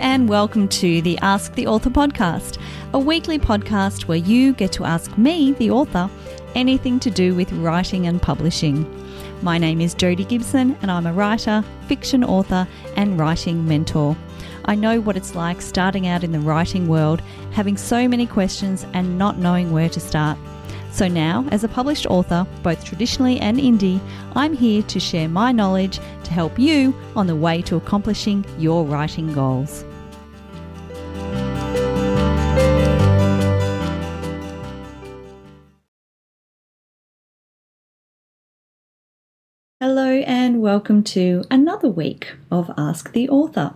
and welcome to the Ask the Author podcast, a weekly podcast where you get to ask me, the author, anything to do with writing and publishing. My name is Jodie Gibson, and I'm a writer, fiction author, and writing mentor. I know what it's like starting out in the writing world, having so many questions and not knowing where to start. So now, as a published author, both traditionally and indie, I'm here to share my knowledge to help you on the way to accomplishing your writing goals. Hello, and welcome to another week of Ask the Author.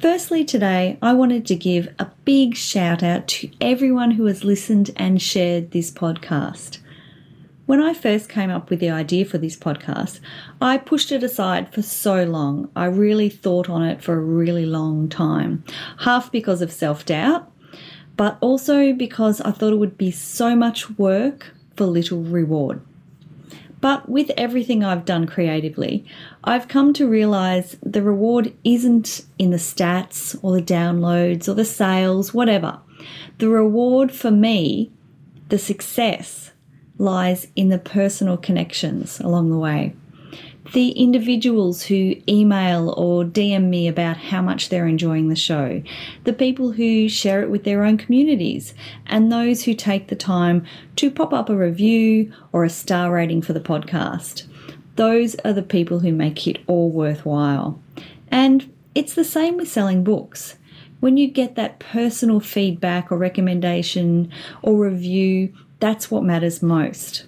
Firstly, today I wanted to give a big shout out to everyone who has listened and shared this podcast. When I first came up with the idea for this podcast, I pushed it aside for so long. I really thought on it for a really long time, half because of self doubt, but also because I thought it would be so much work for little reward. But with everything I've done creatively, I've come to realize the reward isn't in the stats or the downloads or the sales, whatever. The reward for me, the success, lies in the personal connections along the way the individuals who email or DM me about how much they're enjoying the show, the people who share it with their own communities, and those who take the time to pop up a review or a star rating for the podcast. Those are the people who make it all worthwhile. And it's the same with selling books. When you get that personal feedback or recommendation or review, that's what matters most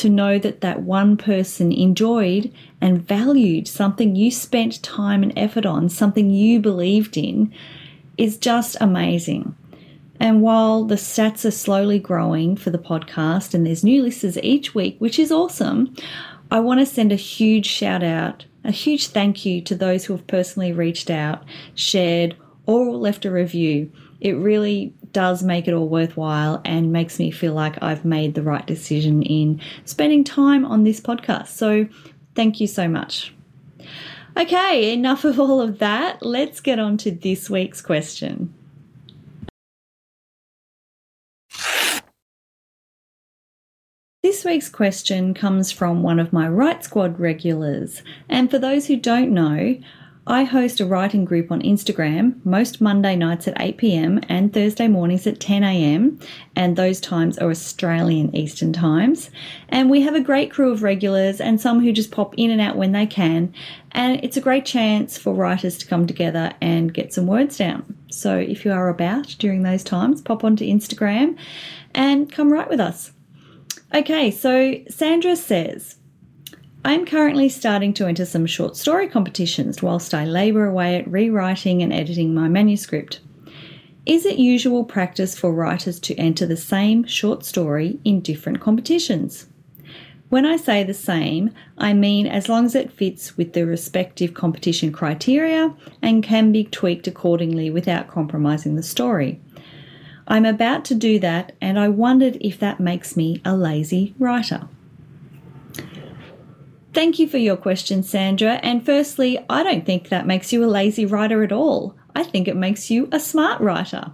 to know that that one person enjoyed and valued something you spent time and effort on, something you believed in, is just amazing. And while the stats are slowly growing for the podcast and there's new listeners each week, which is awesome, I want to send a huge shout out, a huge thank you to those who have personally reached out, shared, or left a review. It really does make it all worthwhile and makes me feel like I've made the right decision in spending time on this podcast. So, thank you so much. Okay, enough of all of that. Let's get on to this week's question. This week's question comes from one of my Write Squad regulars. And for those who don't know, I host a writing group on Instagram most Monday nights at 8 pm and Thursday mornings at 10 am, and those times are Australian Eastern times. And we have a great crew of regulars and some who just pop in and out when they can. And it's a great chance for writers to come together and get some words down. So if you are about during those times, pop onto Instagram and come write with us. Okay, so Sandra says, I'm currently starting to enter some short story competitions whilst I labour away at rewriting and editing my manuscript. Is it usual practice for writers to enter the same short story in different competitions? When I say the same, I mean as long as it fits with the respective competition criteria and can be tweaked accordingly without compromising the story. I'm about to do that and I wondered if that makes me a lazy writer. Thank you for your question, Sandra. And firstly, I don't think that makes you a lazy writer at all. I think it makes you a smart writer.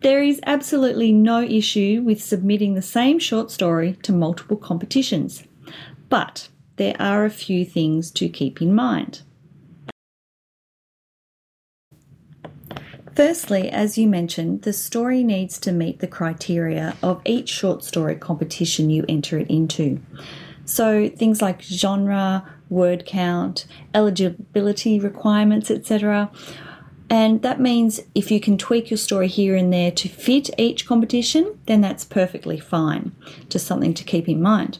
There is absolutely no issue with submitting the same short story to multiple competitions, but there are a few things to keep in mind. Firstly, as you mentioned, the story needs to meet the criteria of each short story competition you enter it into. So things like genre, word count, eligibility requirements, etc. And that means if you can tweak your story here and there to fit each competition, then that's perfectly fine. Just something to keep in mind.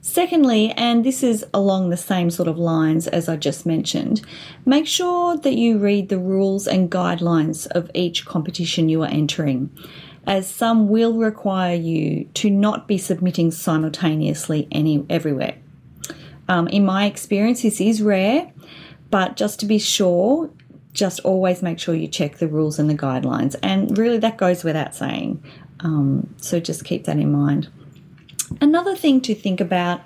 Secondly, and this is along the same sort of lines as I just mentioned, make sure that you read the rules and guidelines of each competition you are entering as some will require you to not be submitting simultaneously any everywhere. Um, in my experience, this is rare, but just to be sure, just always make sure you check the rules and the guidelines. And really, that goes without saying. Um, so just keep that in mind. Another thing to think about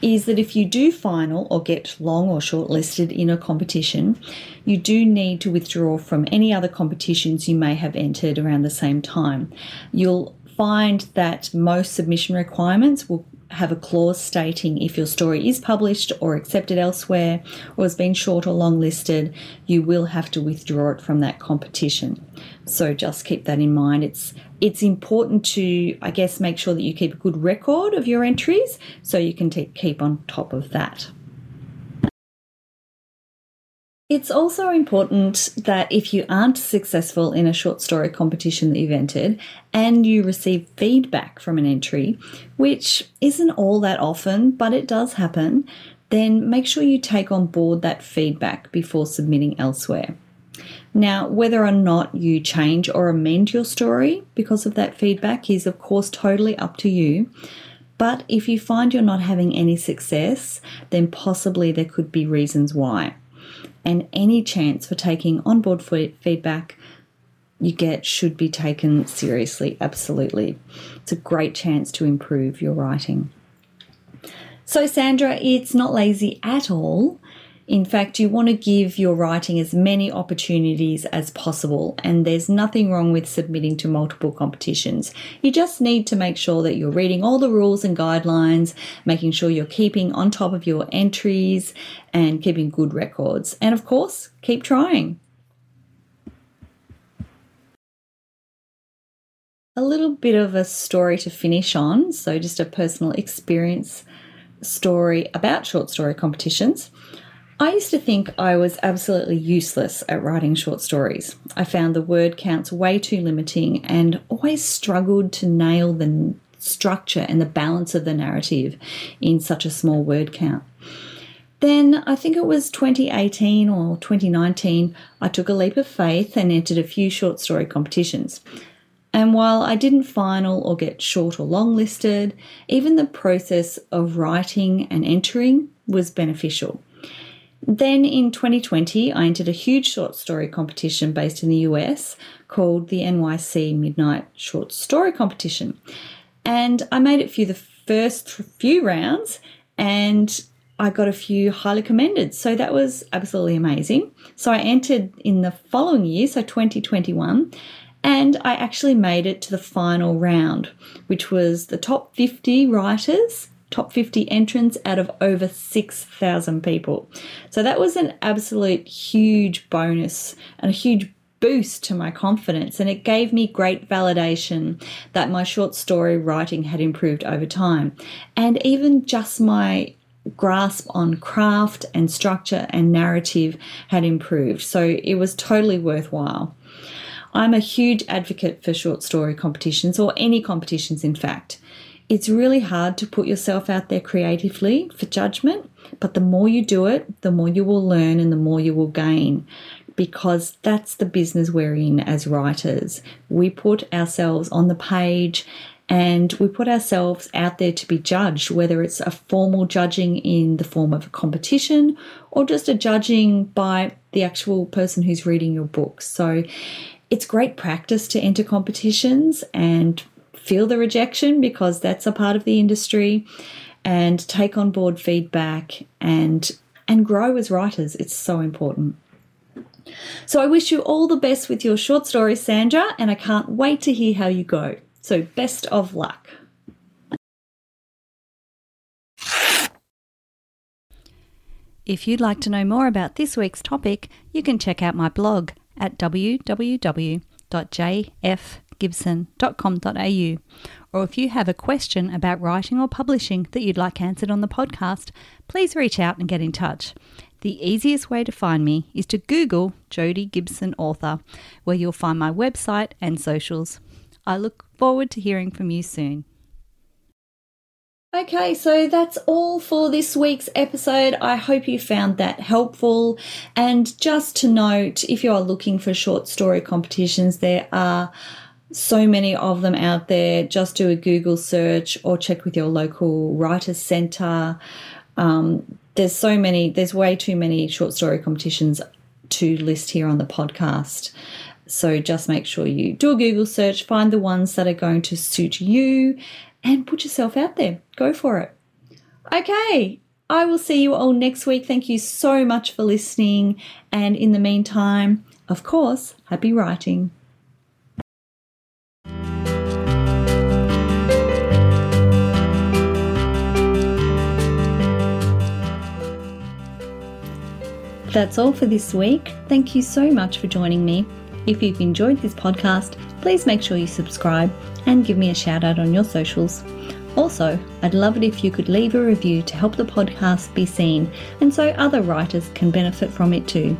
is that if you do final or get long or shortlisted in a competition, you do need to withdraw from any other competitions you may have entered around the same time. You'll find that most submission requirements will have a clause stating if your story is published or accepted elsewhere or has been short or long listed, you will have to withdraw it from that competition. So just keep that in mind. It's it's important to, I guess, make sure that you keep a good record of your entries so you can t- keep on top of that. It's also important that if you aren't successful in a short story competition that you've entered and you receive feedback from an entry, which isn't all that often, but it does happen, then make sure you take on board that feedback before submitting elsewhere. Now, whether or not you change or amend your story because of that feedback is, of course, totally up to you. But if you find you're not having any success, then possibly there could be reasons why and any chance for taking on board feedback you get should be taken seriously, absolutely. It's a great chance to improve your writing. So, Sandra, it's not lazy at all. In fact, you want to give your writing as many opportunities as possible, and there's nothing wrong with submitting to multiple competitions. You just need to make sure that you're reading all the rules and guidelines, making sure you're keeping on top of your entries, and keeping good records. And of course, keep trying. A little bit of a story to finish on, so just a personal experience story about short story competitions. I used to think I was absolutely useless at writing short stories. I found the word counts way too limiting and always struggled to nail the structure and the balance of the narrative in such a small word count. Then I think it was 2018 or 2019, I took a leap of faith and entered a few short story competitions. And while I didn't final or get short or long listed, even the process of writing and entering was beneficial. Then in 2020, I entered a huge short story competition based in the US called the NYC Midnight Short Story Competition. And I made it through the first few rounds and I got a few highly commended. So that was absolutely amazing. So I entered in the following year, so 2021, and I actually made it to the final round, which was the top 50 writers top 50 entrants out of over 6,000 people. So that was an absolute huge bonus and a huge boost to my confidence, and it gave me great validation that my short story writing had improved over time. And even just my grasp on craft and structure and narrative had improved. So it was totally worthwhile. I'm a huge advocate for short story competitions, or any competitions, in fact. It's really hard to put yourself out there creatively for judgment, but the more you do it, the more you will learn and the more you will gain because that's the business we're in as writers. We put ourselves on the page and we put ourselves out there to be judged, whether it's a formal judging in the form of a competition or just a judging by the actual person who's reading your book. So it's great practice to enter competitions and feel the rejection because that's a part of the industry and take on board feedback and and grow as writers. It's so important. So i wish you all the best with your short story sandra and i can't wait to hear how you go. So best of luck. If you'd like to know more about this week's topic, you can check out my blog at www.jf gibson.com.au. Or if you have a question about writing or publishing that you'd like answered on the podcast, please reach out and get in touch. The easiest way to find me is to Google Jody Gibson Author, where you'll find my website and socials. I look forward to hearing from you soon. Okay, so that's all for this week's episode. I hope you found that helpful. And just to note, if you are looking for short story competitions, there are so many of them out there. Just do a Google search or check with your local writers centre. Um, there's so many, there's way too many short story competitions to list here on the podcast. So just make sure you do a Google search, find the ones that are going to suit you, and put yourself out there. Go for it. Okay, I will see you all next week. Thank you so much for listening. And in the meantime, of course, happy writing. That's all for this week. Thank you so much for joining me. If you've enjoyed this podcast, please make sure you subscribe and give me a shout out on your socials. Also, I'd love it if you could leave a review to help the podcast be seen and so other writers can benefit from it too.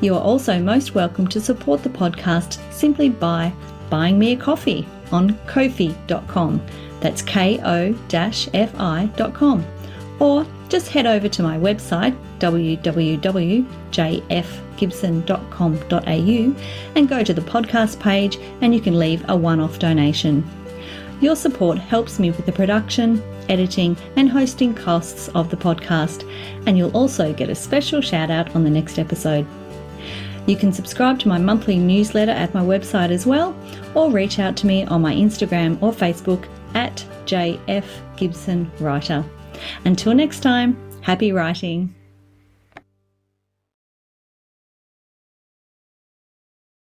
You are also most welcome to support the podcast simply by buying me a coffee on ko-fi.com. That's ko-fi.com. Or just head over to my website www.jfgibson.com.au and go to the podcast page and you can leave a one-off donation. Your support helps me with the production, editing, and hosting costs of the podcast, and you'll also get a special shout out on the next episode. You can subscribe to my monthly newsletter at my website as well, or reach out to me on my Instagram or Facebook at JF Gibson Writer. Until next time, happy writing.